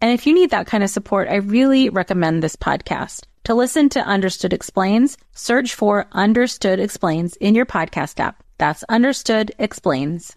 And if you need that kind of support, I really recommend this podcast. To listen to Understood Explains, search for Understood Explains in your podcast app. That's Understood Explains.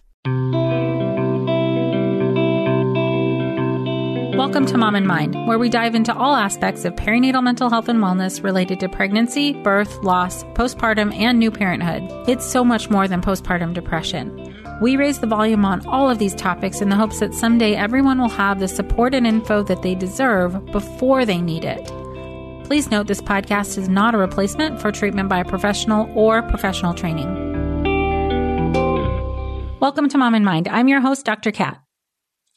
Welcome to Mom and Mind, where we dive into all aspects of perinatal mental health and wellness related to pregnancy, birth, loss, postpartum, and new parenthood. It's so much more than postpartum depression. We raise the volume on all of these topics in the hopes that someday everyone will have the support and info that they deserve before they need it. Please note this podcast is not a replacement for treatment by a professional or professional training. Welcome to Mom in Mind. I'm your host, Dr. Kat.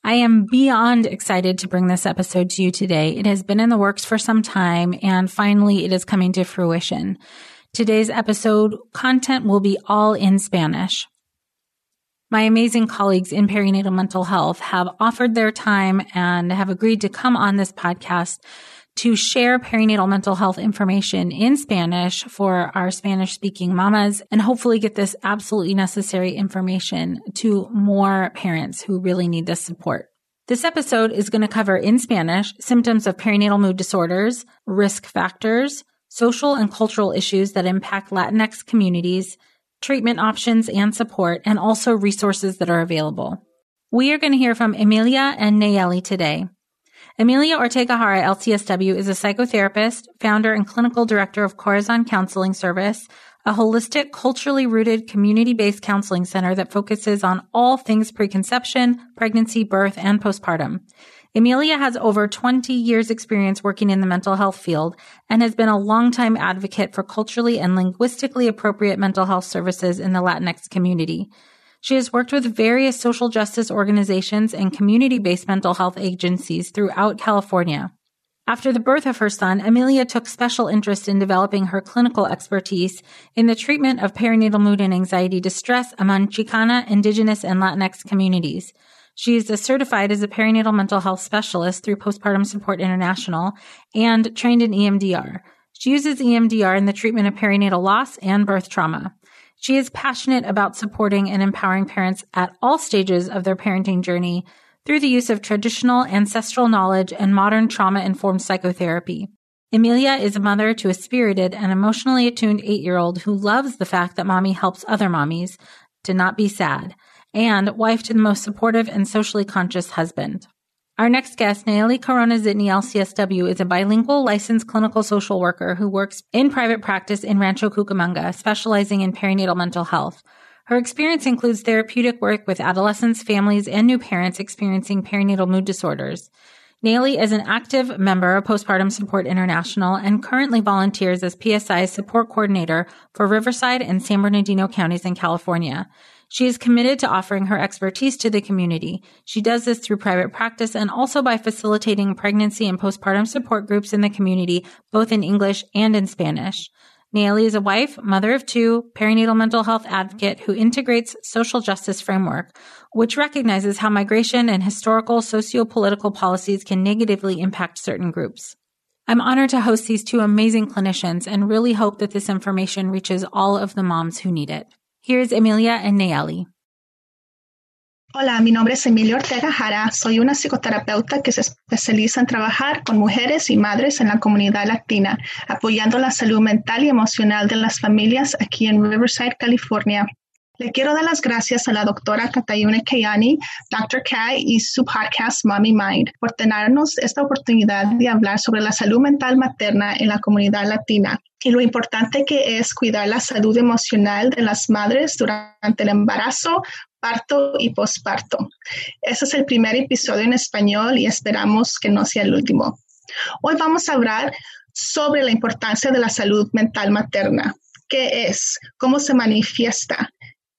I am beyond excited to bring this episode to you today. It has been in the works for some time and finally it is coming to fruition. Today's episode content will be all in Spanish. My amazing colleagues in perinatal mental health have offered their time and have agreed to come on this podcast to share perinatal mental health information in Spanish for our Spanish speaking mamas and hopefully get this absolutely necessary information to more parents who really need this support. This episode is going to cover in Spanish symptoms of perinatal mood disorders, risk factors, social and cultural issues that impact Latinx communities, treatment options and support, and also resources that are available. We are going to hear from Emilia and Nayeli today. Emilia Ortega Jara LCSW is a psychotherapist, founder and clinical director of Corazon Counseling Service, a holistic, culturally rooted, community-based counseling center that focuses on all things preconception, pregnancy, birth, and postpartum. Emilia has over 20 years experience working in the mental health field and has been a longtime advocate for culturally and linguistically appropriate mental health services in the Latinx community. She has worked with various social justice organizations and community based mental health agencies throughout California. After the birth of her son, Emilia took special interest in developing her clinical expertise in the treatment of perinatal mood and anxiety distress among Chicana, Indigenous, and Latinx communities. She is certified as a perinatal mental health specialist through Postpartum Support International and trained in EMDR. She uses EMDR in the treatment of perinatal loss and birth trauma. She is passionate about supporting and empowering parents at all stages of their parenting journey through the use of traditional ancestral knowledge and modern trauma informed psychotherapy. Emilia is a mother to a spirited and emotionally attuned eight year old who loves the fact that mommy helps other mommies to not be sad, and wife to the most supportive and socially conscious husband. Our next guest, Nayeli Corona Zitney LCSW, is a bilingual licensed clinical social worker who works in private practice in Rancho Cucamonga, specializing in perinatal mental health. Her experience includes therapeutic work with adolescents, families, and new parents experiencing perinatal mood disorders. Nayeli is an active member of Postpartum Support International and currently volunteers as PSI's support coordinator for Riverside and San Bernardino counties in California. She is committed to offering her expertise to the community. She does this through private practice and also by facilitating pregnancy and postpartum support groups in the community, both in English and in Spanish. Nayeli is a wife, mother of two, perinatal mental health advocate who integrates social justice framework, which recognizes how migration and historical socio-political policies can negatively impact certain groups. I'm honored to host these two amazing clinicians and really hope that this information reaches all of the moms who need it. Here's Emilia and Nayeli. Hola, mi nombre es Emilia Ortega Jara. Soy una psicoterapeuta que se especializa en trabajar con mujeres y madres en la comunidad latina, apoyando la salud mental y emocional de las familias aquí en Riverside, California. Le quiero dar las gracias a la doctora Katayune Kayani, Dr. Kai y su podcast Mommy Mind por tenernos esta oportunidad de hablar sobre la salud mental materna en la comunidad latina y lo importante que es cuidar la salud emocional de las madres durante el embarazo, parto y posparto. Este es el primer episodio en español y esperamos que no sea el último. Hoy vamos a hablar sobre la importancia de la salud mental materna. ¿Qué es? ¿Cómo se manifiesta?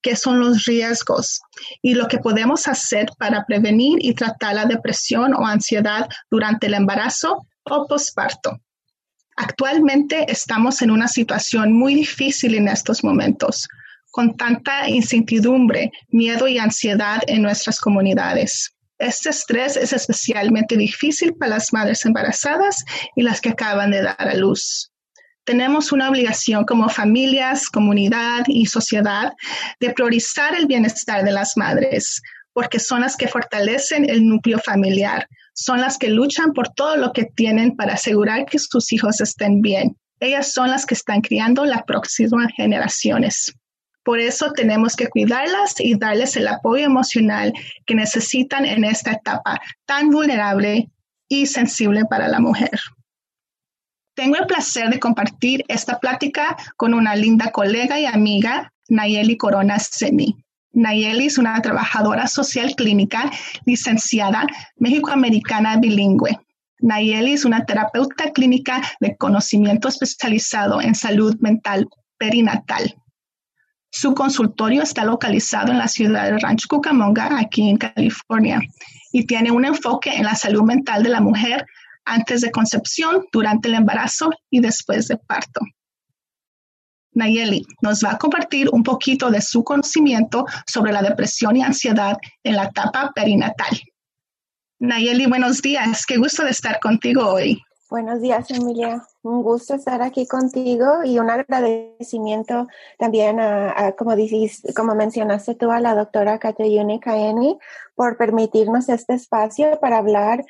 Qué son los riesgos y lo que podemos hacer para prevenir y tratar la depresión o ansiedad durante el embarazo o posparto. Actualmente estamos en una situación muy difícil en estos momentos, con tanta incertidumbre, miedo y ansiedad en nuestras comunidades. Este estrés es especialmente difícil para las madres embarazadas y las que acaban de dar a luz tenemos una obligación como familias, comunidad y sociedad de priorizar el bienestar de las madres, porque son las que fortalecen el núcleo familiar, son las que luchan por todo lo que tienen para asegurar que sus hijos estén bien. Ellas son las que están criando las próximas generaciones. Por eso tenemos que cuidarlas y darles el apoyo emocional que necesitan en esta etapa tan vulnerable y sensible para la mujer. Tengo el placer de compartir esta plática con una linda colega y amiga, Nayeli Corona Semi. Nayeli es una trabajadora social clínica licenciada mexicoamericana bilingüe. Nayeli es una terapeuta clínica de conocimiento especializado en salud mental perinatal. Su consultorio está localizado en la ciudad de Rancho Cucamonga, aquí en California, y tiene un enfoque en la salud mental de la mujer antes de concepción, durante el embarazo y después de parto. Nayeli nos va a compartir un poquito de su conocimiento sobre la depresión y ansiedad en la etapa perinatal. Nayeli, buenos días. Qué gusto de estar contigo hoy. Buenos días, Emilia. Un gusto estar aquí contigo y un agradecimiento también a, como, como mencionaste tú, a la doctora Katayune Kaeni por permitirnos este espacio para hablar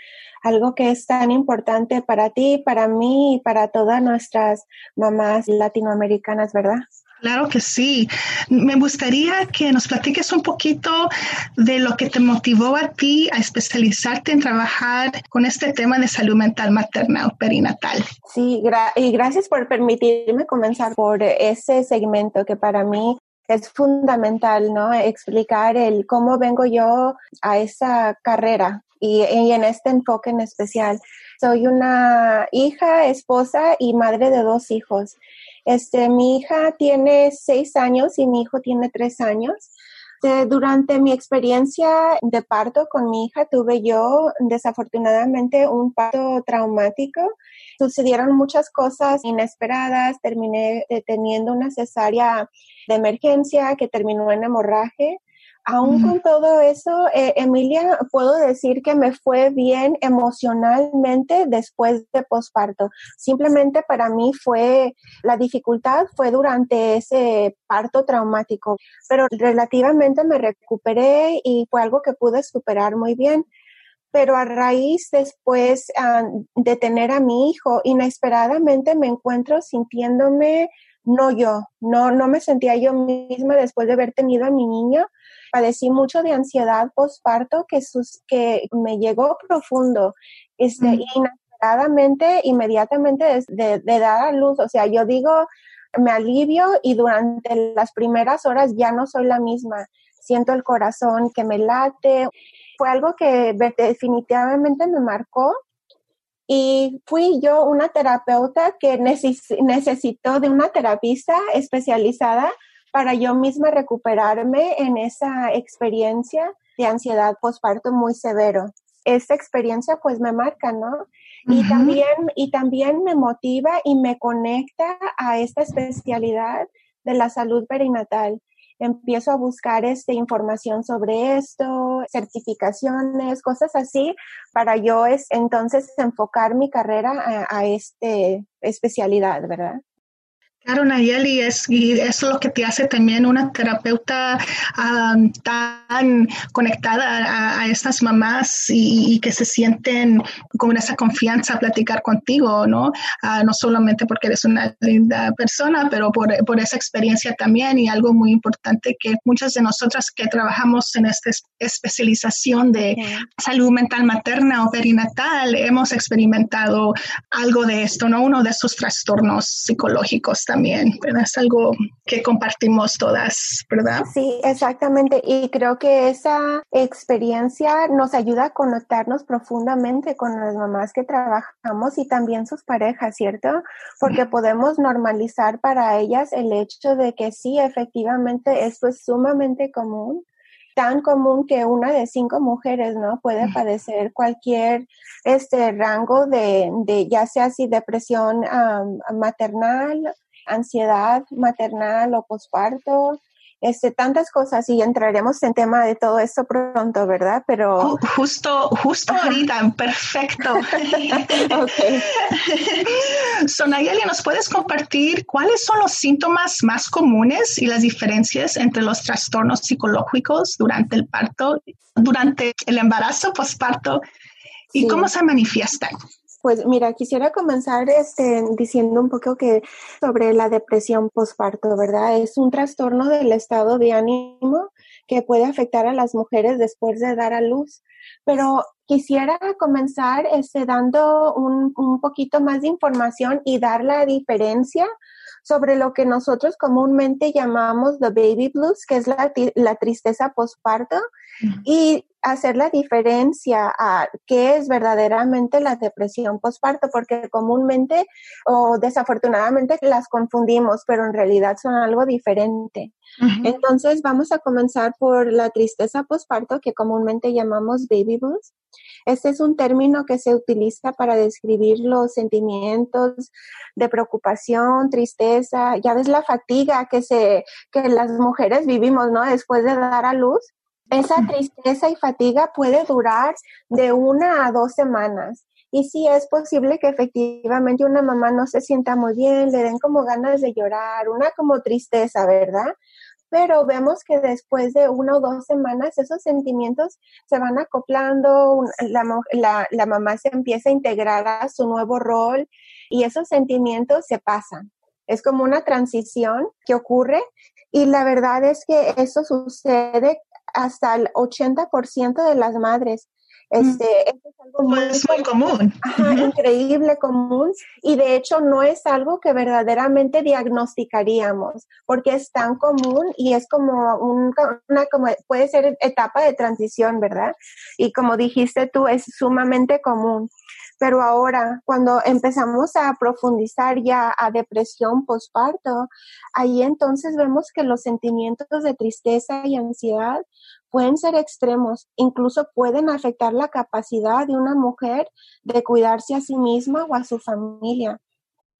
algo que es tan importante para ti, para mí y para todas nuestras mamás latinoamericanas, ¿verdad? Claro que sí. Me gustaría que nos platiques un poquito de lo que te motivó a ti a especializarte en trabajar con este tema de salud mental materna o perinatal. Sí, y gracias por permitirme comenzar por ese segmento que para mí es fundamental, ¿no? Explicar el cómo vengo yo a esa carrera y, en este enfoque en especial. Soy una hija, esposa y madre de dos hijos. Este, mi hija tiene seis años y mi hijo tiene tres años. Durante mi experiencia de parto con mi hija tuve yo desafortunadamente un parto traumático. Sucedieron muchas cosas inesperadas, terminé teniendo una cesárea de emergencia que terminó en hemorragia aún con todo eso, eh, Emilia, puedo decir que me fue bien emocionalmente después de posparto. Simplemente para mí fue, la dificultad fue durante ese parto traumático, pero relativamente me recuperé y fue algo que pude superar muy bien. Pero a raíz después ah, de tener a mi hijo, inesperadamente me encuentro sintiéndome no yo, no, no me sentía yo misma después de haber tenido a mi niño padecí mucho de ansiedad postparto que, sus, que me llegó profundo, este, inesperadamente, inmediatamente de, de, dar a luz. O sea, yo digo, me alivio y durante las primeras horas ya no soy la misma. Siento el corazón que me late. Fue algo que definitivamente me marcó y fui yo una terapeuta que necesitó de una terapista especializada para yo misma recuperarme en esa experiencia de ansiedad postparto muy severo. Esta experiencia pues me marca, ¿no? Y también, y también me motiva y me conecta a esta especialidad de la salud perinatal. Empiezo a buscar este, información sobre esto, certificaciones, cosas así, para yo es, entonces enfocar mi carrera a, a esta especialidad, ¿verdad? Claro, Nayeli, es, y eso es lo que te hace también una terapeuta tan conectada a, estas mamás y, que se sienten con esa confianza a platicar contigo, ¿no? Ah, no solamente porque eres una linda persona, pero por, por, esa experiencia también y algo muy importante que muchas de nosotras que trabajamos en esta especialización de salud mental materna o perinatal hemos experimentado algo de esto, ¿no? Uno de esos trastornos psicológicos también también, Es algo que compartimos todas, ¿verdad? Sí, exactamente. Y creo que esa experiencia nos ayuda a conectarnos profundamente con las mamás que trabajamos y también sus parejas, ¿cierto? Porque podemos normalizar para ellas el hecho de que sí, efectivamente, esto es sumamente común tan común que una de cinco mujeres, ¿no? Puede padecer cualquier este rango de, de ya sea si depresión maternal ansiedad maternal o posparto, este, tantas cosas y entraremos en tema de todo esto pronto, ¿verdad? Pero justo, justo ahorita, perfecto. okay. Sonayeli, ¿nos puedes compartir cuáles son los síntomas más comunes y las diferencias entre los trastornos psicológicos durante el parto, durante el embarazo, posparto y cómo se manifiestan? Pues mira, quisiera comenzar este, diciendo un poco que sobre la depresión postparto, ¿verdad? Es un trastorno del estado de ánimo que puede afectar a las mujeres después de dar a luz. Pero quisiera comenzar este, dando un, un poquito más de información y dar la diferencia sobre lo que nosotros comúnmente llamamos the baby blues, que es la, la tristeza postparto, y hacer la diferencia a qué es verdaderamente la depresión postparto, porque comúnmente o desafortunadamente las confundimos, pero en realidad son algo diferente. Entonces vamos a comenzar por la tristeza postparto, que comúnmente llamamos baby blues. Este es un término que se utiliza para describir los sentimientos de preocupación, tristeza, ya ves la fatiga que se que las mujeres vivimos, ¿no? Después de dar a luz. Esa tristeza y fatiga puede durar de una a dos semanas. Y sí es posible que efectivamente una mamá no se sienta muy bien, le den como ganas de llorar, una como tristeza, ¿verdad? pero vemos que después de una o dos semanas esos sentimientos se van acoplando, la, la, mamá se empieza a integrar a su nuevo rol y esos sentimientos se pasan. Es como una transición que ocurre y la verdad es que eso sucede hasta el 80% de las madres. Este, es algo muy, común. Increíble común. Y de hecho no es algo que verdaderamente diagnosticaríamos, porque es tan común y es como una, como puede ser etapa de transición, ¿verdad? Y como dijiste tú, es sumamente común. Pero ahora, cuando empezamos a profundizar ya a depresión postparto, ahí entonces vemos que los sentimientos de tristeza y ansiedad pueden ser extremos, incluso pueden afectar la capacidad de una mujer de cuidarse a sí misma o a su familia.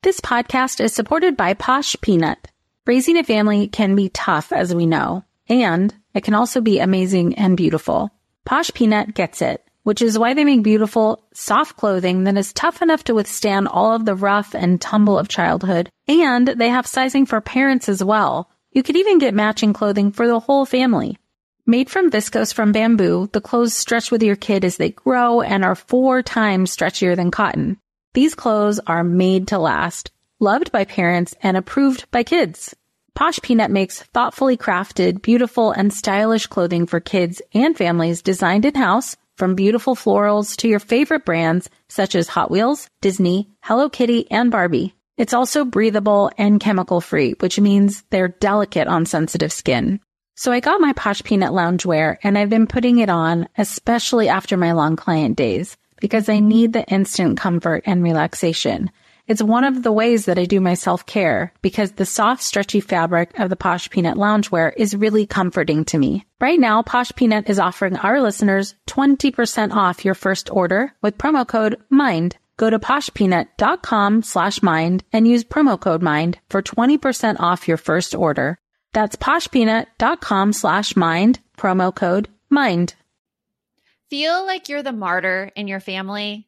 This podcast is supported by Posh Peanut. Raising a family can be tough, as we know, and it can also be amazing and beautiful. Posh Peanut gets it, which is why they make beautiful, soft clothing that is tough enough to withstand all of the rough and tumble of childhood. And they have sizing for parents as well. You could even get matching clothing for the whole family. Made from viscose from bamboo, the clothes stretch with your kid as they grow and are four times stretchier than cotton. These clothes are made to last, loved by parents, and approved by kids. Posh Peanut makes thoughtfully crafted, beautiful, and stylish clothing for kids and families designed in-house, from beautiful florals to your favorite brands such as Hot Wheels, Disney, Hello Kitty, and Barbie. It's also breathable and chemical free, which means they're delicate on sensitive skin. So I got my Posh Peanut loungewear and I've been putting it on, especially after my long client days, because I need the instant comfort and relaxation. It's one of the ways that I do my self care because the soft, stretchy fabric of the Posh Peanut loungewear is really comforting to me. Right now, Posh Peanut is offering our listeners 20% off your first order with promo code MIND. Go to poshpeanut.com slash mind and use promo code MIND for 20% off your first order. That's poshpeanut.com slash mind, promo code MIND. Feel like you're the martyr in your family?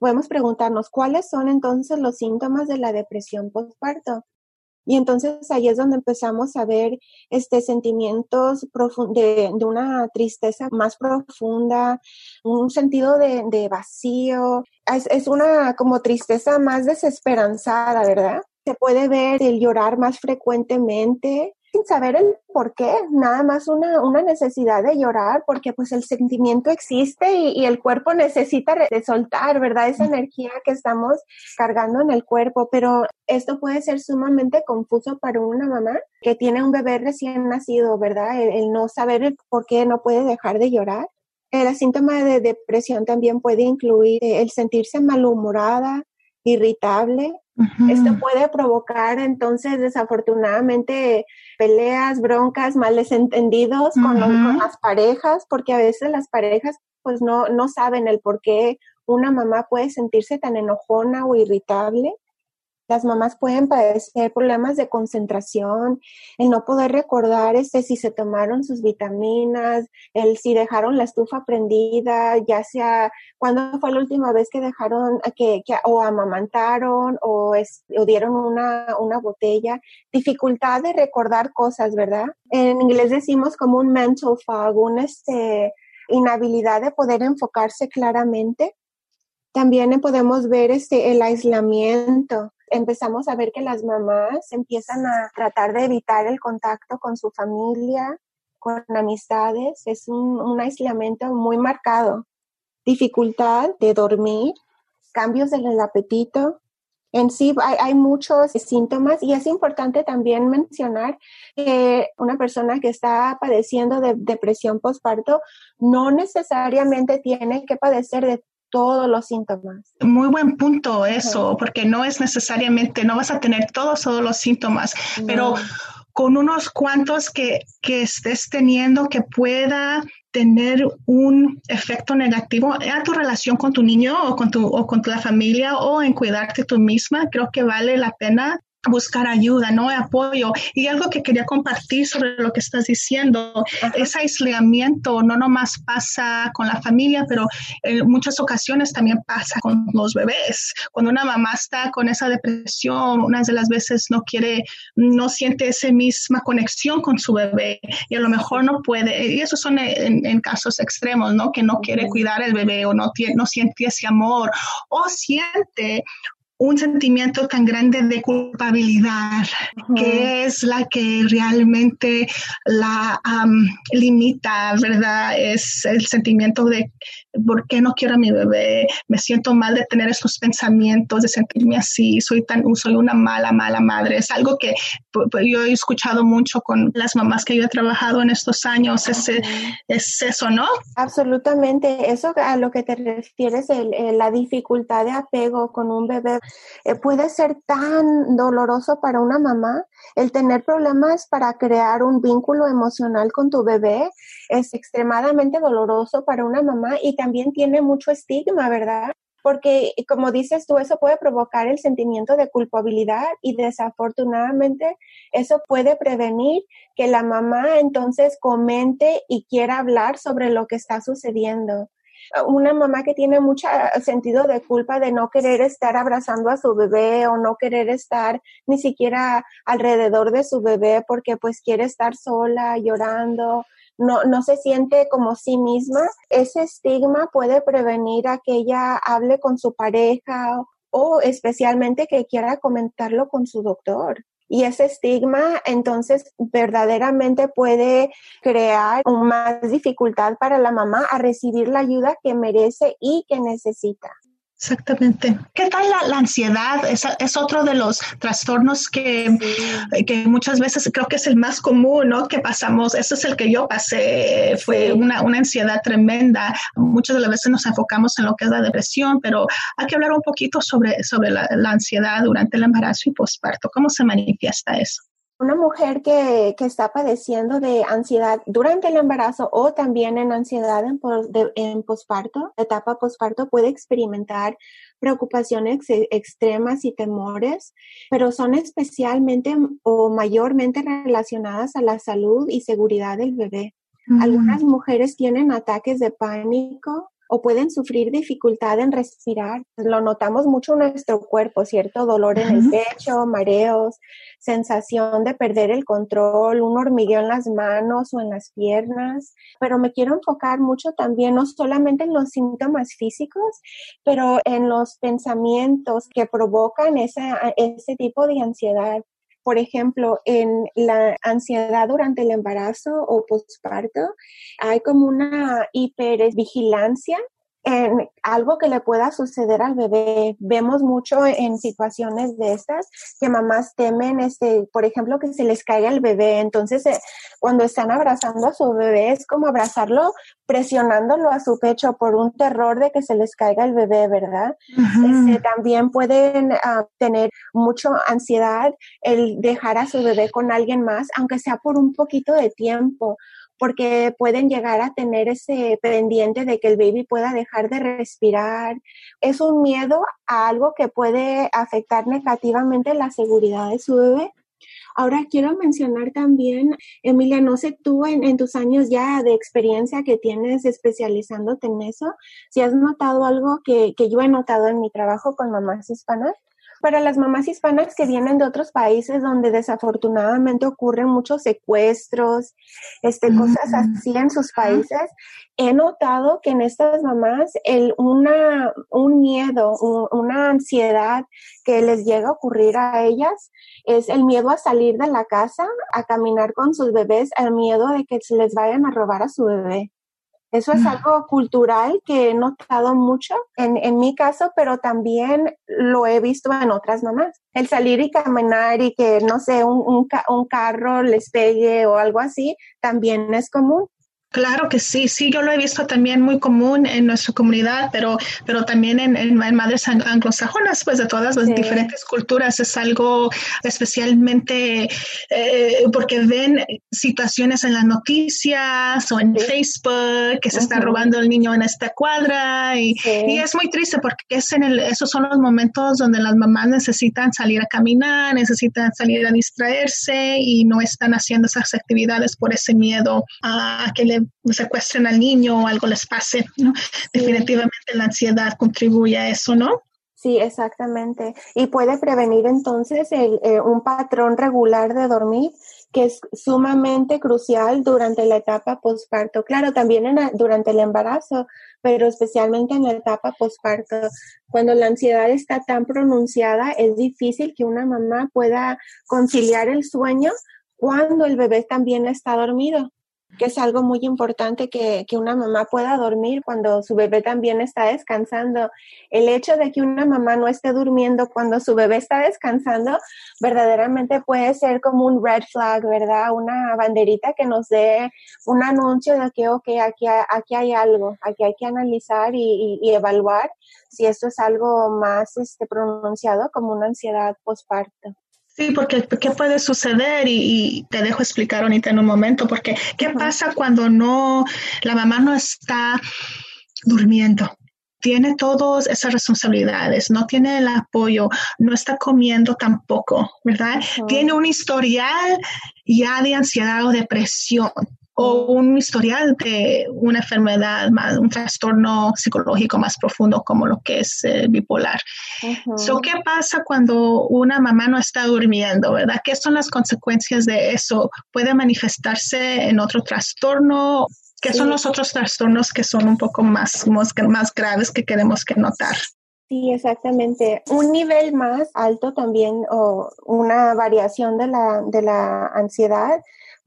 Podemos preguntarnos cuáles son entonces los síntomas de la depresión postparto. Y entonces ahí es donde empezamos a ver este sentimientos de, de una tristeza más profunda, un sentido de, vacío. Es, es, una como tristeza más desesperanzada, ¿verdad? Se puede ver el llorar más frecuentemente, sin saber el por qué, nada más una, una necesidad de llorar, porque pues el sentimiento existe y, el cuerpo necesita de soltar, ¿verdad? Esa energía que estamos cargando en el cuerpo, pero esto puede ser sumamente confuso para una mamá que tiene un bebé recién nacido, ¿verdad? El, no saber por qué no puede dejar de llorar. El síntoma de depresión también puede incluir el sentirse malhumorada, irritable, esto puede provocar entonces desafortunadamente peleas, broncas, males entendidos con, las parejas, porque a veces las parejas pues no, no saben el por qué una mamá puede sentirse tan enojona o irritable. Las mamás pueden padecer problemas de concentración, el no poder recordar este, si se tomaron sus vitaminas, el si dejaron la estufa prendida, ya sea cuándo fue la última vez que dejaron que, que o amamantaron o, o dieron una, una botella. Dificultad de recordar cosas, ¿verdad? En inglés decimos como un mental fog, una este, inhabilidad de poder enfocarse claramente. También podemos ver este, el aislamiento empezamos a ver que las mamás empiezan a tratar de evitar el contacto con su familia, con amistades. Es un, aislamiento muy marcado. Dificultad de dormir, cambios en el apetito, en sí hay, muchos síntomas y es importante también mencionar que una persona que está padeciendo de depresión postparto no necesariamente tiene que padecer de todos los síntomas. Muy buen punto eso, porque no es necesariamente, no vas a tener todos, todos los síntomas, pero con unos cuantos que, que estés teniendo que pueda tener un efecto negativo en tu relación con tu niño o con tu o con tu familia o en cuidarte tú misma, creo que vale la pena buscar ayuda, ¿no? Apoyo. Y algo que quería compartir sobre lo que estás diciendo, ese aislamiento no nomás pasa con la familia, pero en muchas ocasiones también pasa con los bebés. Cuando una mamá está con esa depresión, unas de las veces no quiere, no siente esa misma conexión con su bebé y a lo mejor no puede, y esos son en, casos extremos, ¿no? Que no quiere cuidar el bebé o no, tiene, no siente ese amor o siente un sentimiento tan grande de culpabilidad, que es la que realmente la limita, ¿verdad? Es el sentimiento de ¿por qué no quiero a mi bebé? Me siento mal de tener esos pensamientos, de sentirme así, soy tan, soy una mala, mala madre. Es algo que yo he escuchado mucho con las mamás que yo he trabajado en estos años, es, es eso, ¿no? Absolutamente, eso a lo que te refieres, la dificultad de apego con un bebé eh, puede ser tan doloroso para una mamá, el tener problemas para crear un vínculo emocional con tu bebé es extremadamente doloroso para una mamá y también tiene mucho estigma, ¿verdad? Porque, como dices tú, eso puede provocar el sentimiento de culpabilidad y desafortunadamente eso puede prevenir que la mamá entonces comente y quiera hablar sobre lo que está sucediendo una mamá que tiene mucho sentido de culpa de no querer estar abrazando a su bebé o no querer estar ni siquiera alrededor de su bebé porque pues quiere estar sola, llorando, no, no se siente como sí misma, ese estigma puede prevenir a que ella hable con su pareja o especialmente que quiera comentarlo con su doctor. Y ese estigma entonces verdaderamente puede crear más dificultad para la mamá a recibir la ayuda que merece y que necesita. Exactamente. ¿Qué tal la, ansiedad? Es, es, otro de los trastornos que, que, muchas veces creo que es el más común, ¿no? Que pasamos, eso es el que yo pasé, fue una, una, ansiedad tremenda. Muchas de las veces nos enfocamos en lo que es la depresión, pero hay que hablar un poquito sobre, sobre la, la ansiedad durante el embarazo y posparto. ¿Cómo se manifiesta eso? Una mujer que, que, está padeciendo de ansiedad durante el embarazo o también en ansiedad en, en posparto, etapa posparto, puede experimentar preocupaciones extremas y temores, pero son especialmente o mayormente relacionadas a la salud y seguridad del bebé. Algunas mujeres tienen ataques de pánico o pueden sufrir dificultad en respirar. Lo notamos mucho en nuestro cuerpo, ¿cierto? Dolor en el pecho, mareos, sensación de perder el control, un hormigueo en las manos o en las piernas. Pero me quiero enfocar mucho también, no solamente en los síntomas físicos, pero en los pensamientos que provocan ese tipo de ansiedad por ejemplo, en la ansiedad durante el embarazo o postparto, hay como una hipervigilancia en algo que le pueda suceder al bebé. Vemos mucho en situaciones de estas que mamás temen, este, por ejemplo, que se les caiga el bebé. Entonces, eh, cuando están abrazando a su bebé, es como abrazarlo, presionándolo a su pecho por un terror de que se les caiga el bebé, ¿verdad? Este, también pueden uh, tener mucha ansiedad el dejar a su bebé con alguien más, aunque sea por un poquito de tiempo porque pueden llegar a tener ese pendiente de que el baby pueda dejar de respirar. Es un miedo a algo que puede afectar negativamente la seguridad de su bebé. Ahora quiero mencionar también, Emilia, no sé tú en, tus años ya de experiencia que tienes especializándote en eso, si has notado algo que, que yo he notado en mi trabajo con mamás hispanas, para las mamás hispanas que vienen de otros países donde desafortunadamente ocurren muchos secuestros, este, cosas así en sus países, he notado que en estas mamás el, una, un miedo, una ansiedad que les llega a ocurrir a ellas es el miedo a salir de la casa, a caminar con sus bebés, el miedo de que se les vayan a robar a su bebé. Eso es algo cultural que he notado mucho en, en, mi caso, pero también lo he visto en otras mamás. El salir y caminar y que, no sé, un, un, un carro les pegue o algo así, también es común. Claro que sí, sí, yo lo he visto también muy común en nuestra comunidad, pero, pero también en, en, madres anglosajonas, pues de todas las diferentes culturas, es algo especialmente eh, porque ven situaciones en las noticias o en Facebook que se está robando el niño en esta cuadra y, y, es muy triste porque es en el, esos son los momentos donde las mamás necesitan salir a caminar, necesitan salir a distraerse y no están haciendo esas actividades por ese miedo a que le secuestren al niño o algo les pase, ¿no? Definitivamente la ansiedad contribuye a eso, ¿no? Sí, exactamente. Y puede prevenir entonces el, eh, un patrón regular de dormir que es sumamente crucial durante la etapa posparto. Claro, también en, durante el embarazo, pero especialmente en la etapa posparto. Cuando la ansiedad está tan pronunciada, es difícil que una mamá pueda conciliar el sueño cuando el bebé también está dormido que es algo muy importante que, que, una mamá pueda dormir cuando su bebé también está descansando. El hecho de que una mamá no esté durmiendo cuando su bebé está descansando, verdaderamente puede ser como un red flag, ¿verdad? Una banderita que nos dé un anuncio de que, ok, aquí, aquí hay algo, aquí hay que analizar y, y, evaluar si esto es algo más este, pronunciado como una ansiedad postparto. Sí, porque ¿qué puede suceder? Y, te dejo explicar ahorita en un momento, porque ¿qué pasa cuando no, la mamá no está durmiendo? Tiene todas esas responsabilidades, no tiene el apoyo, no está comiendo tampoco, ¿verdad? Tiene un historial ya de ansiedad o depresión o un historial de una enfermedad, más, un trastorno psicológico más profundo como lo que es eh, bipolar. ¿Qué pasa cuando una mamá no está durmiendo, verdad? ¿Qué son las consecuencias de eso? ¿Puede manifestarse en otro trastorno? ¿Qué son los otros trastornos que son un poco más, más, más graves que queremos que notar? Sí, exactamente. Un nivel más alto también o una variación de la, de la ansiedad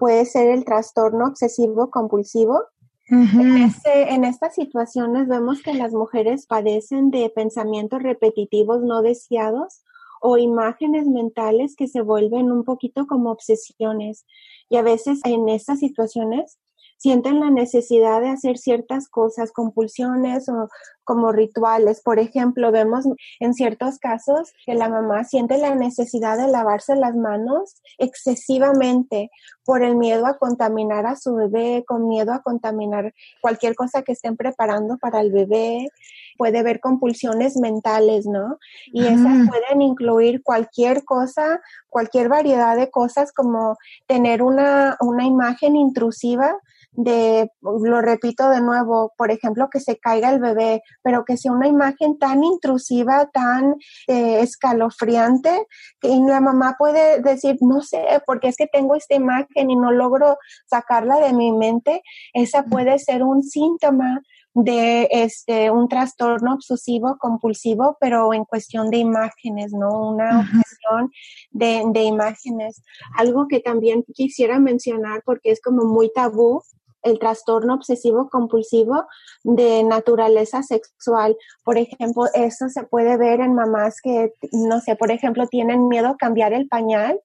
puede ser el trastorno obsesivo compulsivo. en, estas situaciones vemos que las mujeres padecen de pensamientos repetitivos no deseados o imágenes mentales que se vuelven un poquito como obsesiones. Y a veces en estas situaciones sienten la necesidad de hacer ciertas cosas, compulsiones o como rituales. Por ejemplo, vemos en ciertos casos que la mamá siente la necesidad de lavarse las manos excesivamente por el miedo a contaminar a su bebé, con miedo a contaminar cualquier cosa que estén preparando para el bebé. Puede haber compulsiones mentales, ¿no? Y esas pueden incluir cualquier cosa, cualquier variedad de cosas como tener una, una imagen intrusiva de, lo repito de nuevo, por ejemplo, que se caiga el bebé, pero que sea una imagen tan intrusiva, tan eh, escalofriante, que la mamá puede decir, no sé, porque es que tengo esta imagen y no logro sacarla de mi mente, esa puede ser un síntoma de este un trastorno obsesivo compulsivo, pero en cuestión de imágenes, ¿no? Una obsesión de, de imágenes. Algo que también quisiera mencionar porque es como muy tabú el trastorno obsesivo compulsivo de naturaleza sexual. Por ejemplo, eso se puede ver en mamás que, no sé, por ejemplo, tienen miedo a cambiar el pañal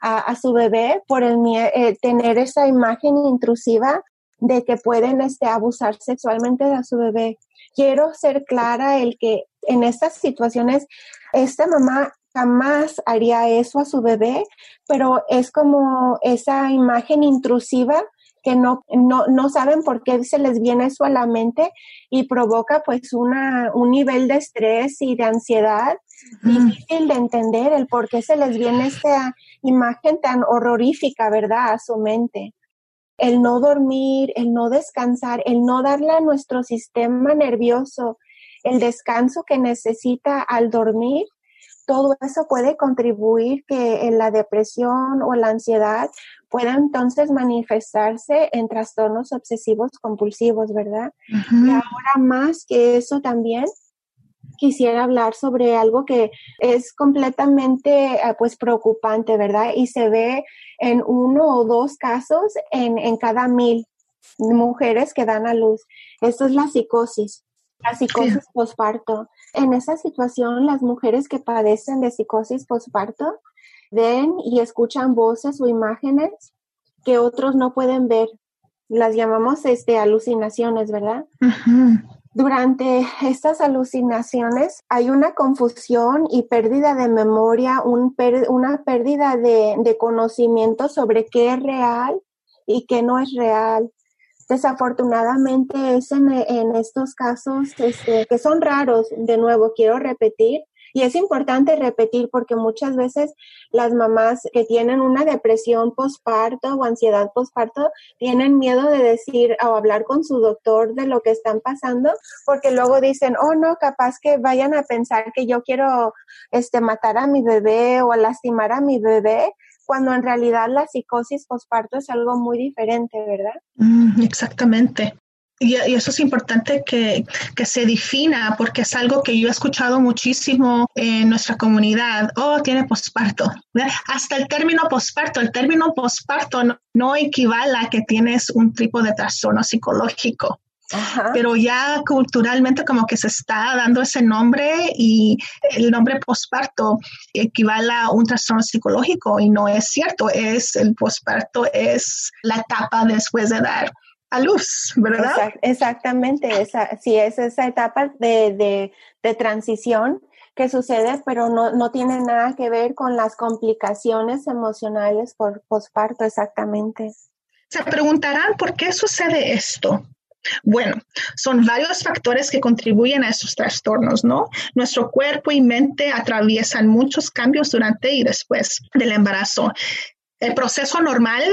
a, su bebé por el eh, tener esa imagen intrusiva de que pueden este, abusar sexualmente de su bebé. Quiero ser clara el que en estas situaciones esta mamá jamás haría eso a su bebé, pero es como esa imagen intrusiva que no, no, no saben por qué se les viene eso a la mente y provoca pues una, un nivel de estrés y de ansiedad difícil de entender el por qué se les viene esta imagen tan horrorífica, ¿verdad?, a su mente. El no dormir, el no descansar, el no darle a nuestro sistema nervioso el descanso que necesita al dormir, todo eso puede contribuir que en la depresión o la ansiedad pueda entonces manifestarse en trastornos obsesivos compulsivos, ¿verdad? Y ahora más que eso también quisiera hablar sobre algo que es completamente eh, pues preocupante, ¿verdad? Y se ve en uno o dos casos en, en cada mil mujeres que dan a luz. Esto es la psicosis, la psicosis posparto. En esa situación, las mujeres que padecen de psicosis posparto ven y escuchan voces o imágenes que otros no pueden ver. Las llamamos este, alucinaciones, ¿verdad? Durante estas alucinaciones hay una confusión y pérdida de memoria, una pérdida de, conocimiento sobre qué es real y qué no es real. Desafortunadamente es en, estos casos este, que son raros, de nuevo quiero repetir, y es importante repetir porque muchas veces las mamás que tienen una depresión postparto o ansiedad postparto tienen miedo de decir o hablar con su doctor de lo que están pasando porque luego dicen, oh no, capaz que vayan a pensar que yo quiero este, matar a mi bebé o lastimar a mi bebé cuando en realidad la psicosis postparto es algo muy diferente, ¿verdad? Mm, exactamente. Y, eso es importante que, se defina porque es algo que yo he escuchado muchísimo en nuestra comunidad. Oh, tiene posparto. Hasta el término posparto, el término posparto no, no equivale a que tienes un tipo de trastorno psicológico. Pero ya culturalmente como que se está dando ese nombre y el nombre posparto equivale a un trastorno psicológico y no es cierto, es el posparto es la etapa después de dar a luz, ¿verdad? exactamente, esa, sí, es esa etapa de, transición que sucede, pero no, tiene nada que ver con las complicaciones emocionales por posparto, exactamente. Se preguntarán por qué sucede esto. Bueno, son varios factores que contribuyen a estos trastornos, ¿no? Nuestro cuerpo y mente atraviesan muchos cambios durante y después del embarazo. El proceso normal,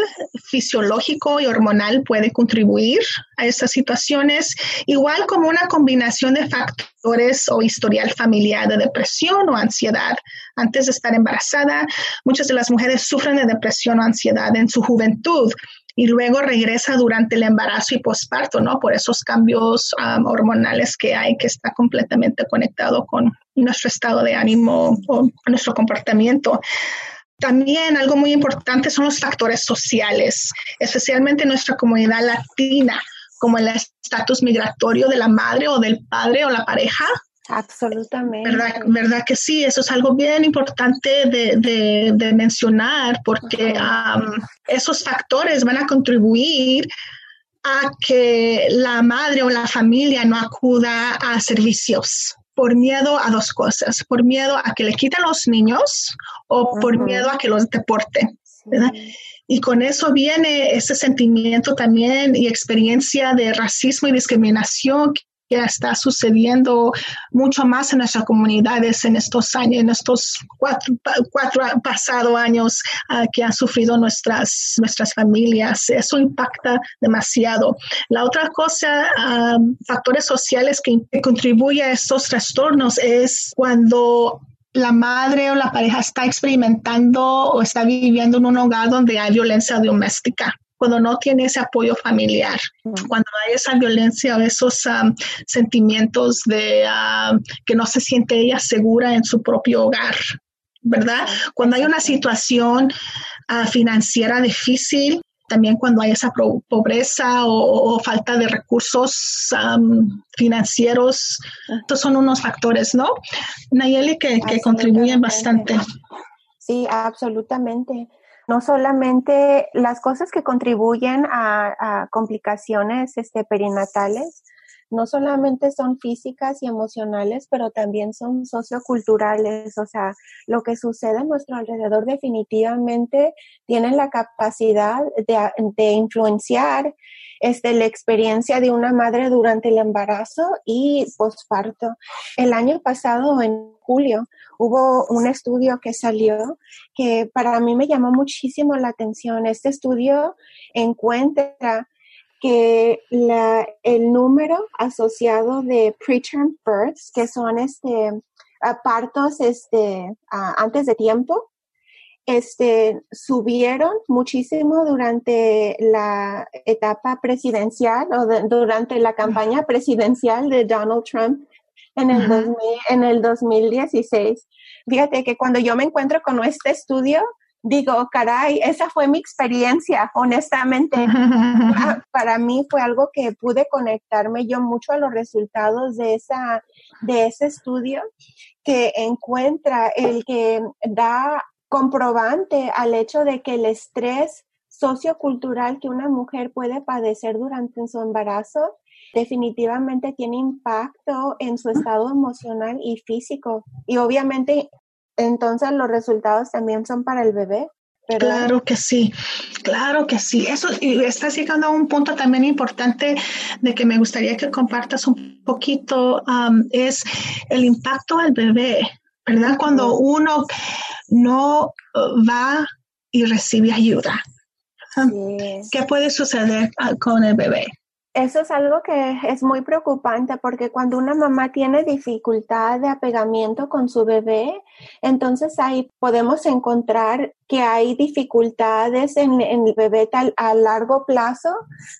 fisiológico y hormonal puede contribuir a estas situaciones, igual como una combinación de factores o historial familiar de depresión o ansiedad. Antes de estar embarazada, muchas de las mujeres sufren de depresión o ansiedad en su juventud y luego regresa durante el embarazo y posparto, ¿no? Por esos cambios hormonales que hay que está completamente conectado con nuestro estado de ánimo o nuestro comportamiento. También algo muy importante son los factores sociales, especialmente en nuestra comunidad latina, como el estatus migratorio de la madre o del padre o la pareja. Absolutamente. ¿Verdad, que sí? Eso es algo bien importante de, mencionar porque esos factores van a contribuir a que la madre o la familia no acuda a servicios por miedo a dos cosas, por miedo a que le quiten los niños o por miedo a que los deporten. Y con eso viene ese sentimiento también y experiencia de racismo y discriminación que está sucediendo mucho más en nuestras comunidades en estos años, en estos cuatro, cuatro pasados años ah, que han sufrido nuestras, nuestras familias. Eso impacta demasiado. La otra cosa, ah, factores sociales que, que contribuyen a estos trastornos es cuando la madre o la pareja está experimentando o está viviendo en un hogar donde hay violencia doméstica cuando no tiene ese apoyo familiar, cuando hay esa violencia o esos um, sentimientos de um, que no se siente ella segura en su propio hogar, ¿verdad? Cuando hay una situación uh, financiera difícil, también cuando hay esa pobreza o, falta de recursos um, financieros, estos son unos factores, ¿no? Nayeli, que, que contribuyen bastante. Sí, absolutamente no solamente las cosas que contribuyen a, complicaciones este, perinatales, no solamente son físicas y emocionales, pero también son socioculturales, o sea, lo que sucede a nuestro alrededor definitivamente tiene la capacidad de, influenciar este, la experiencia de una madre durante el embarazo y posparto. El año pasado, en julio, hubo un estudio que salió que para mí me llamó muchísimo la atención. Este estudio encuentra que la, el número asociado de preterm births, que son este, partos este, antes de tiempo, este, subieron muchísimo durante la etapa presidencial o durante la campaña presidencial de Donald Trump en el, en el 2016. Fíjate que cuando yo me encuentro con este estudio, digo, caray, esa fue mi experiencia, honestamente. Ah, para mí fue algo que pude conectarme yo mucho a los resultados de, esa, de ese estudio que encuentra el que da comprobante al hecho de que el estrés sociocultural que una mujer puede padecer durante su embarazo definitivamente tiene impacto en su estado emocional y físico. Y obviamente entonces los resultados también son para el bebé. Claro que sí, claro que sí. Eso y estás llegando a un punto también importante de que me gustaría que compartas un poquito, es el impacto al bebé, ¿verdad? Cuando uno no uh, va y recibe ayuda. ¿Qué puede suceder ah, con el bebé? Eso es algo que es muy preocupante porque cuando una mamá tiene dificultad de apegamiento con su bebé, entonces ahí podemos encontrar que hay dificultades en, el bebé tal, a largo plazo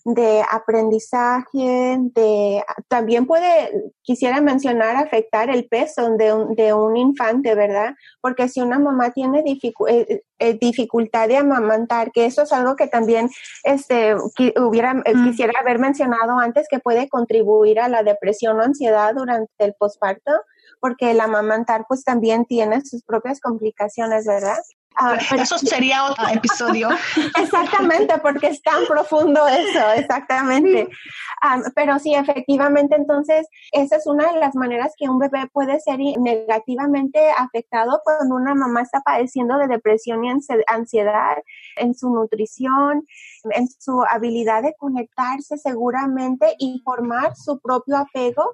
de aprendizaje, de también puede, quisiera mencionar, afectar el peso de un, de un infante, ¿verdad? Porque si una mamá tiene eh, eh, dificultad de amamantar, que eso es algo que también este, hubiera, eh, quisiera haber mencionado antes, que puede contribuir a la depresión o ansiedad durante el posparto, porque el amamantar pues también tiene sus propias complicaciones, ¿verdad? Ah, eso sería otro episodio. exactamente, porque es tan profundo eso, exactamente. Pero sí, efectivamente, entonces, esa es una de las maneras que un bebé puede ser negativamente afectado cuando una mamá está padeciendo de depresión y ansiedad en su nutrición, en su habilidad de conectarse seguramente y formar su propio apego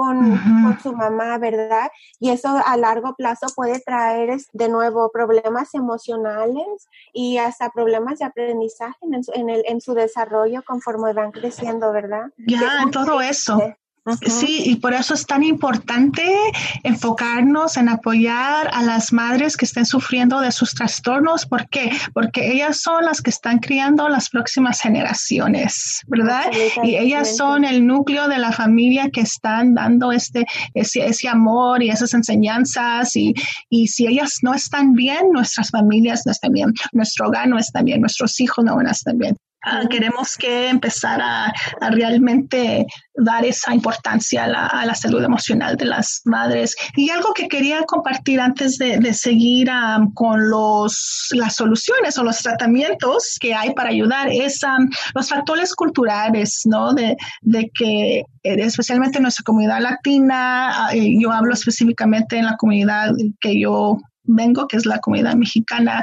con, su mamá, ¿verdad? Y eso a largo plazo puede traer de nuevo problemas emocionales y hasta problemas de aprendizaje en, su, en, el, en su desarrollo conforme van creciendo, ¿verdad? Ya, en todo eso. Sí, y por eso es tan importante enfocarnos en apoyar a las madres que estén sufriendo de sus trastornos. ¿Por qué? Porque ellas son las que están criando las próximas generaciones, ¿verdad? Y ellas son el núcleo de la familia que están dando este, ese, ese amor y esas enseñanzas. Y, y si ellas no están bien, nuestras familias no están bien, nuestro hogar no está bien, nuestros hijos no están bien. Uh, queremos que empezar a, a, realmente dar esa importancia a la, a la, salud emocional de las madres. Y algo que quería compartir antes de, de seguir um, con los, las soluciones o los tratamientos que hay para ayudar es um, los factores culturales, ¿no? De, de que especialmente en nuestra comunidad latina, uh, yo hablo específicamente en la comunidad que yo vengo, que es la comunidad mexicana,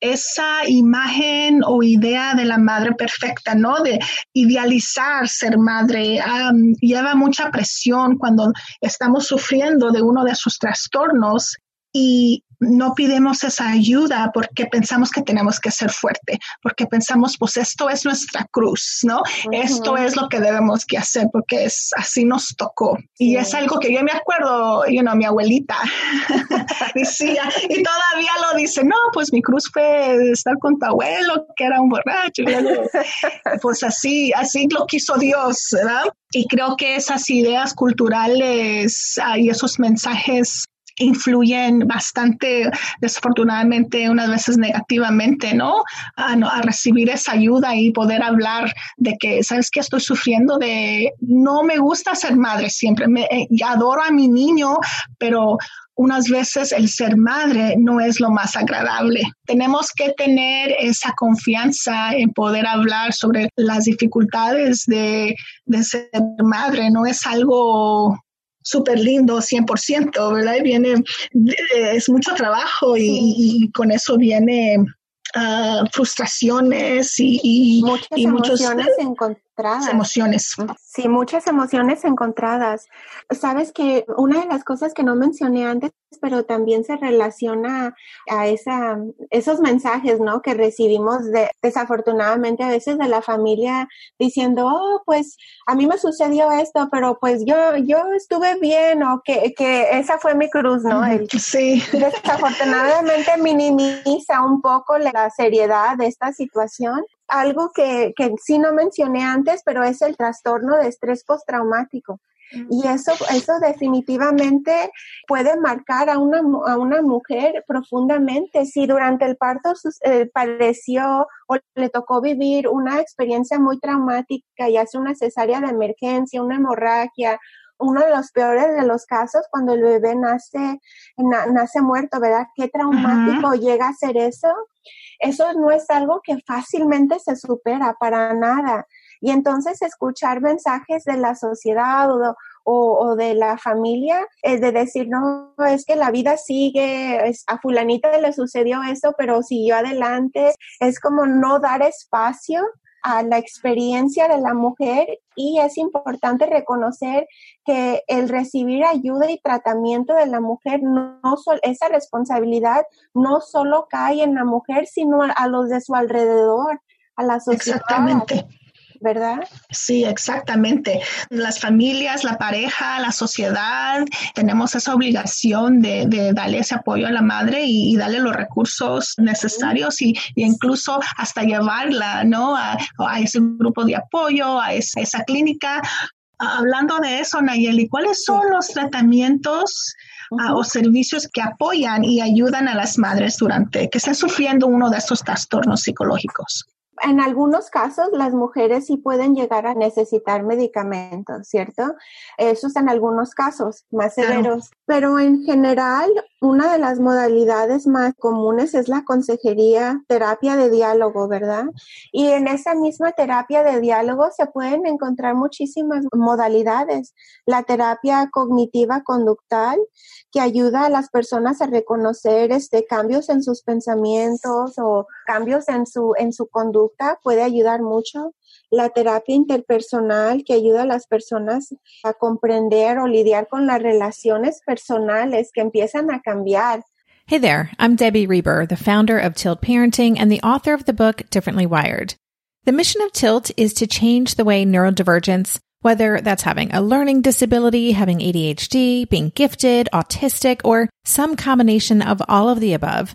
esa imagen o idea de la madre perfecta, ¿no? De idealizar ser madre, um, lleva mucha presión cuando estamos sufriendo de uno de sus trastornos y no pidemos esa ayuda porque pensamos que tenemos que ser fuerte, porque pensamos, pues esto es nuestra cruz, ¿no? Esto es lo que debemos que hacer porque es así nos tocó. Y es algo que yo me acuerdo, you know, mi abuelita decía, y todavía lo dice, no, pues mi cruz fue estar con tu abuelo, que era un borracho. pues así, así lo quiso Dios, ¿verdad? Y creo que esas ideas culturales y esos mensajes influyen bastante, desafortunadamente, unas veces negativamente, ¿no? A, recibir esa ayuda y poder hablar de que, ¿sabes qué? Estoy sufriendo de, no me gusta ser madre siempre, me, eh, adoro a mi niño, pero unas veces el ser madre no es lo más agradable. Tenemos que tener esa confianza en poder hablar sobre las dificultades de, de ser madre. No es algo súper lindo, 100%, ¿verdad? Y viene, es mucho trabajo y, y con eso viene uh, frustraciones y, y, muchas y emociones encontradas. Emociones. Sí, muchas emociones encontradas. Sabes que una de las cosas que no mencioné antes, pero también se relaciona a esa, esos mensajes, ¿no? Que recibimos de, desafortunadamente a veces de la familia diciendo, oh, pues a mí me sucedió esto, pero pues yo, yo estuve bien o que, que esa fue mi cruz, ¿no? El, sí. Desafortunadamente minimiza un poco la seriedad de esta situación algo que, que sí no mencioné antes, pero es el trastorno de estrés postraumático. Y eso, eso definitivamente puede marcar a una, a una mujer profundamente. Si durante el parto eh, padeció o le tocó vivir una experiencia muy traumática y hace una cesárea de emergencia, una hemorragia, uno de los peores de los casos cuando el bebé nace, nace muerto, ¿verdad? Qué traumático llega a ser eso. Eso no es algo que fácilmente se supera para nada. Y entonces escuchar mensajes de la sociedad o, o, de la familia es de decir, no, es que la vida sigue, a fulanita le sucedió eso, pero siguió adelante. Es como no dar espacio a la experiencia de la mujer y es importante reconocer que el recibir ayuda y tratamiento de la mujer, no, no esa responsabilidad no solo cae en la mujer, sino a los de su alrededor, a la sociedad. Exactamente. ¿Verdad? Sí, exactamente. Las familias, la pareja, la sociedad, tenemos esa obligación de, de darle ese apoyo a la madre y, y darle los recursos necesarios y, y, incluso hasta llevarla, ¿no? A, a ese grupo de apoyo, a esa, clínica. Hablando de eso, Nayeli, ¿cuáles son los tratamientos Uh -huh. o servicios que apoyan y ayudan a las madres durante que están sufriendo uno de estos trastornos psicológicos? En algunos casos las mujeres sí pueden llegar a necesitar medicamentos, ¿cierto? Eso es en algunos casos más severos, claro. pero en general una de las modalidades más comunes es la consejería, terapia de diálogo, ¿verdad? Y en esa misma terapia de diálogo se pueden encontrar muchísimas modalidades. La terapia cognitiva conductal, que ayuda a las personas a reconocer este, cambios en sus pensamientos o cambios en su, en su conducta, puede ayudar mucho la terapia interpersonal que ayuda a las personas a comprender o lidiar con las relaciones personales que empiezan a cambiar. Hey there, I'm Debbie Reber, the founder of Tilt Parenting and the author of the book Differently Wired. The mission of Tilt is to change the way neurodivergence whether that's having a learning disability, having ADHD, being gifted, autistic, or some combination of all of the above,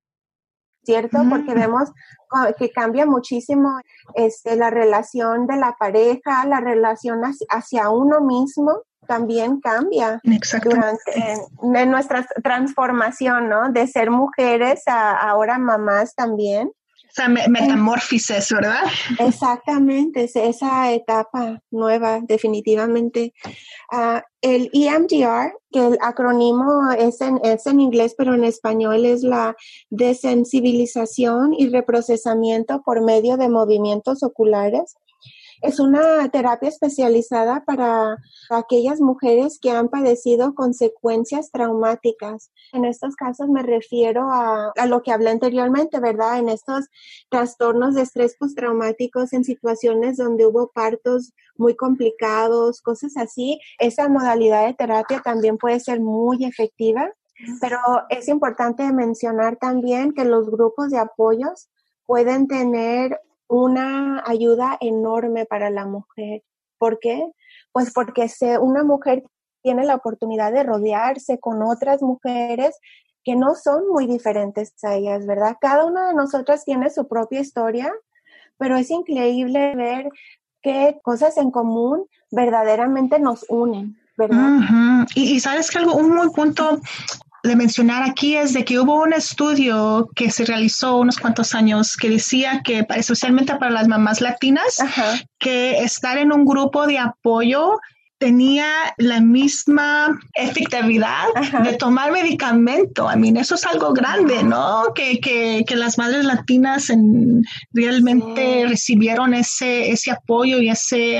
¿Cierto? Porque vemos que cambia muchísimo este, la relación de la pareja, la relación hacia uno mismo también cambia durante en, nuestra transformación, ¿no? De ser mujeres a ahora mamás también. O sea, metamorfosis, ¿verdad? Exactamente, es esa etapa nueva, definitivamente. Uh, el EMDR, que el acrónimo es en, es en inglés, pero en español es la desensibilización y reprocesamiento por medio de movimientos oculares. Es una terapia especializada para aquellas mujeres que han padecido consecuencias traumáticas. En estos casos me refiero a, lo que hablé anteriormente, ¿verdad? En estos trastornos de estrés postraumáticos, en situaciones donde hubo partos muy complicados, cosas así. Esa modalidad de terapia también puede ser muy efectiva. Pero es importante mencionar también que los grupos de apoyos pueden tener una ayuda enorme para la mujer. ¿Por qué? Pues porque se, una mujer tiene la oportunidad de rodearse con otras mujeres que no son muy diferentes a ellas, ¿verdad? Cada una de nosotras tiene su propia historia, pero es increíble ver qué cosas en común verdaderamente nos unen, ¿verdad? y, y, sabes que algo, un muy punto de mencionar aquí es de que hubo un estudio que se realizó unos cuantos años que decía que especialmente para las mamás latinas, que estar en un grupo de apoyo tenía la misma efectividad de tomar medicamento. A mí eso es algo grande, ¿no? Que, que, que las madres latinas en, realmente recibieron ese, ese apoyo y ese,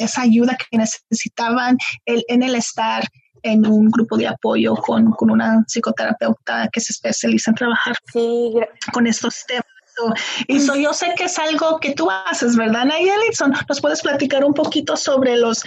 esa ayuda que necesitaban en el estar en un grupo de apoyo con, con una psicoterapeuta que se especializa en trabajar con estos temas. y eso yo sé que es algo que tú haces, ¿verdad, Nayeli? ¿Nos puedes platicar un poquito sobre los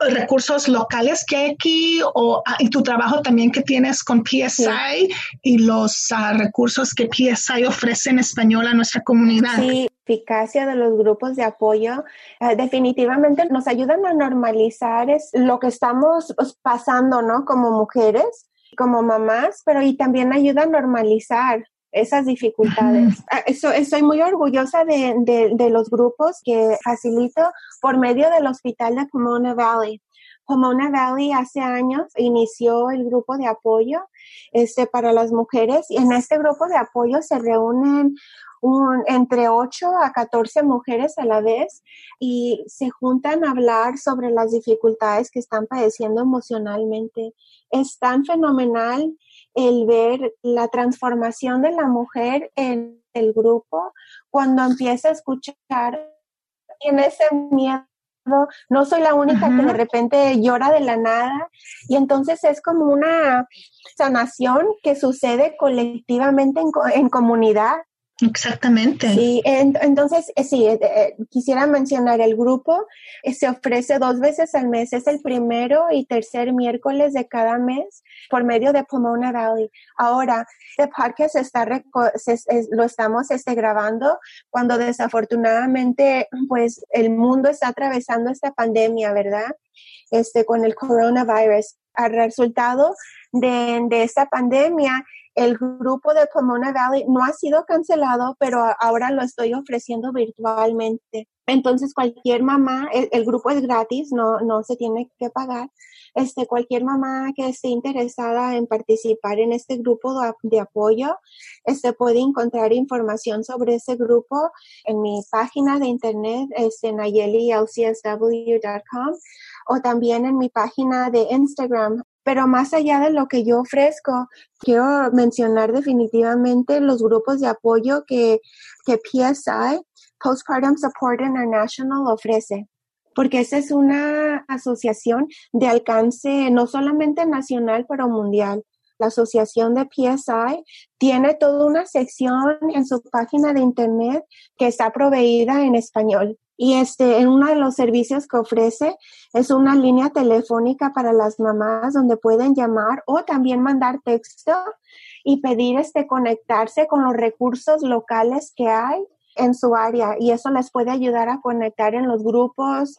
recursos locales que hay aquí o ah, y tu trabajo también que tienes con PSI y los ah, recursos que PSI ofrece en español a nuestra comunidad. Sí, eficacia de los grupos de apoyo eh, definitivamente nos ayudan a normalizar es lo que estamos pues, pasando, ¿no? Como mujeres, como mamás, pero y también ayuda a normalizar esas dificultades. Ah, estoy muy orgullosa de, de, los grupos que facilito por medio del hospital de Pomona Valley. Pomona Valley hace años inició el grupo de apoyo este, para las mujeres y en este grupo de apoyo se reúnen un, entre 8 a 14 mujeres a la vez y se juntan a hablar sobre las dificultades que están padeciendo emocionalmente. Es tan fenomenal el ver la transformación de la mujer en el grupo, cuando empieza a escuchar, tiene ese miedo no soy la única que de repente llora de la nada y entonces es como una sanación que sucede colectivamente en, en comunidad Exactamente. Sí, entonces, eh, sí, eh, eh, quisiera mencionar el grupo. se ofrece dos veces al mes. Es el primero y tercer miércoles de cada mes por medio de Pomona Valley. Ahora, este podcast está lo estamos este, grabando cuando desafortunadamente, pues, el mundo está atravesando esta pandemia, ¿verdad? Este, con el coronavirus. Al resultado de, de esta pandemia, el grupo de Pomona Valley no ha sido cancelado, pero ahora lo estoy ofreciendo virtualmente. Entonces, cualquier mamá, el, grupo es gratis, no, no se tiene que pagar. Este, cualquier mamá que esté interesada en participar en este grupo de, apoyo, este, puede encontrar información sobre ese grupo en mi página de internet, este, nayelilcsw.com o también en mi página de Instagram, pero más allá de lo que yo ofrezco, quiero mencionar definitivamente los grupos de apoyo que, que PSI, Postpartum Support International, ofrece porque esa es una asociación de alcance no solamente nacional, pero mundial. La asociación de PSI tiene toda una sección en su página de internet que está proveída en español. Y este, en uno de los servicios que ofrece es una línea telefónica para las mamás donde pueden llamar o también mandar texto y pedir este conectarse con los recursos locales que hay en su área y eso les puede ayudar a conectar en los grupos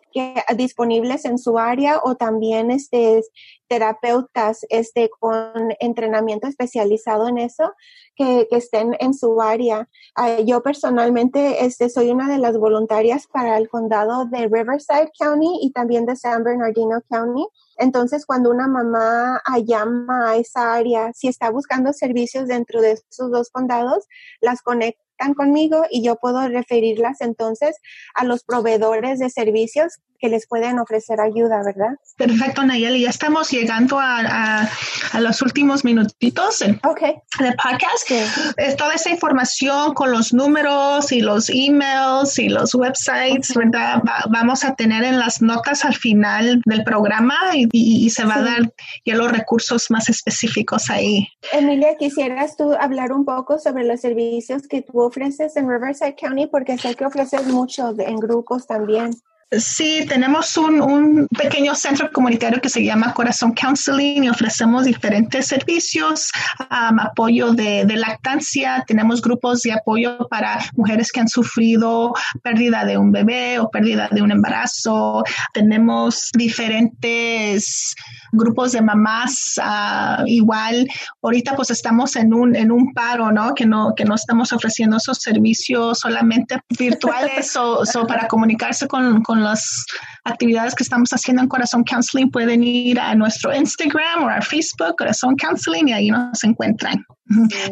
disponibles en su área o también este, terapeutas este, con entrenamiento especializado en eso que, que estén en su área. Ah, yo personalmente este, soy una de las voluntarias para el condado de Riverside County y también de San Bernardino County. Entonces, cuando una mamá llama a esa área, si está buscando servicios dentro de esos dos condados, las conecta conmigo y yo puedo referirlas entonces a los proveedores de servicios que les pueden ofrecer ayuda, ¿verdad? Perfecto, Nayeli. Ya estamos llegando a, a, los últimos minutitos del, okay. podcast. toda esa información con los números y los emails y los websites, ¿verdad? vamos a tener en las notas al final del programa y, se va a dar ya los recursos más específicos ahí. Emilia, ¿quisieras tú hablar un poco sobre los servicios que tú ofreces en Riverside County? Porque sé que ofreces mucho en grupos también. Sí, tenemos un, pequeño centro comunitario que se llama Corazón Counseling y ofrecemos diferentes servicios, apoyo de, lactancia, tenemos grupos de apoyo para mujeres que han sufrido pérdida de un bebé o pérdida de un embarazo, tenemos diferentes grupos de mamás uh, igual. Ahorita pues estamos en un, en un paro, ¿no? Que no, que no estamos ofreciendo esos servicios solamente virtuales o, para comunicarse con, con las actividades que estamos haciendo en Corazón Counseling, pueden ir a nuestro Instagram o a Facebook, Corazón Counseling, y ahí nos encuentran.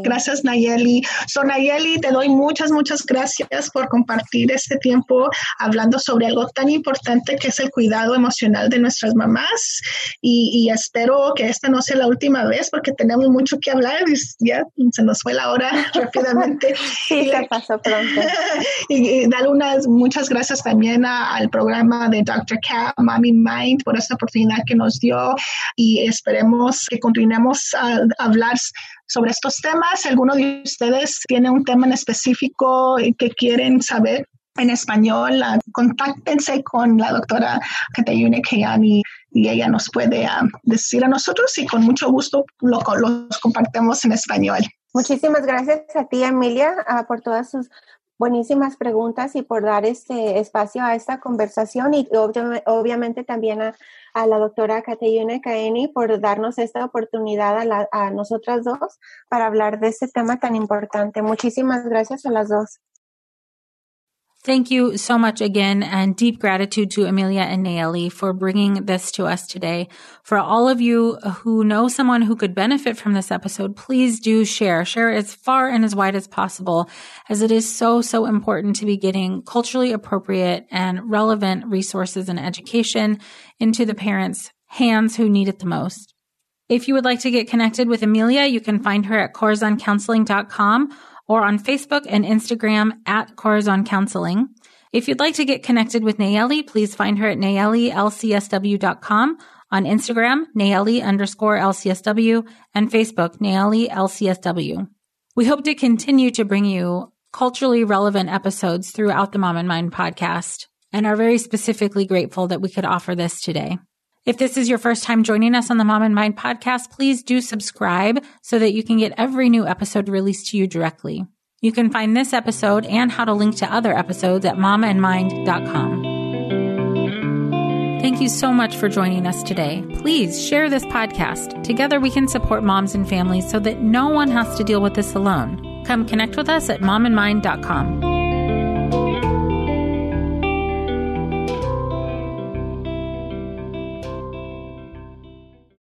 Gracias, Nayeli. So, Nayeli, te doy muchas, muchas gracias por compartir este tiempo hablando sobre algo tan importante que es el cuidado emocional de nuestras mamás. Y, espero que esta no sea la última vez porque tenemos mucho que hablar y ya se nos fue la hora rápidamente. sí, se pasó pronto. y, dar unas muchas gracias también al programa de Dr. Cat, Mommy Mind, por esta oportunidad que nos dio y esperemos que continuemos a hablar sobre estos temas. Si alguno de ustedes tiene un tema en específico que quieren saber en español, contáctense con la doctora Katayune Kayani y ella nos puede ah, decir a nosotros y con mucho gusto lo, los compartimos en español. Muchísimas gracias a ti, Emilia, ah, por todas sus buenísimas preguntas y por dar este espacio a esta conversación y obviamente también a, la doctora Katayune Kaeni por darnos esta oportunidad a, a nosotras dos para hablar de este tema tan importante. Muchísimas gracias a las dos. Thank you so much again and deep gratitude to Amelia and Naeli for bringing this to us today. For all of you who know someone who could benefit from this episode, please do share. Share as far and as wide as possible as it is so, so important to be getting culturally appropriate and relevant resources and education into the parents' hands who need it the most. If you would like to get connected with Amelia, you can find her at corazoncounseling.com or on Facebook and Instagram at Corazon Counseling. If you'd like to get connected with Nayeli, please find her at nayelilcsw.com, on Instagram, Nayeli underscore LCSW, and Facebook, Nayeli LCSW. We hope to continue to bring you culturally relevant episodes throughout the Mom and Mind podcast and are very specifically grateful that we could offer this today. If this is your first time joining us on the Mom and Mind podcast, please do subscribe so that you can get every new episode released to you directly. You can find this episode and how to link to other episodes at momandmind.com. Thank you so much for joining us today. Please share this podcast. Together we can support moms and families so that no one has to deal with this alone. Come connect with us at momandmind.com.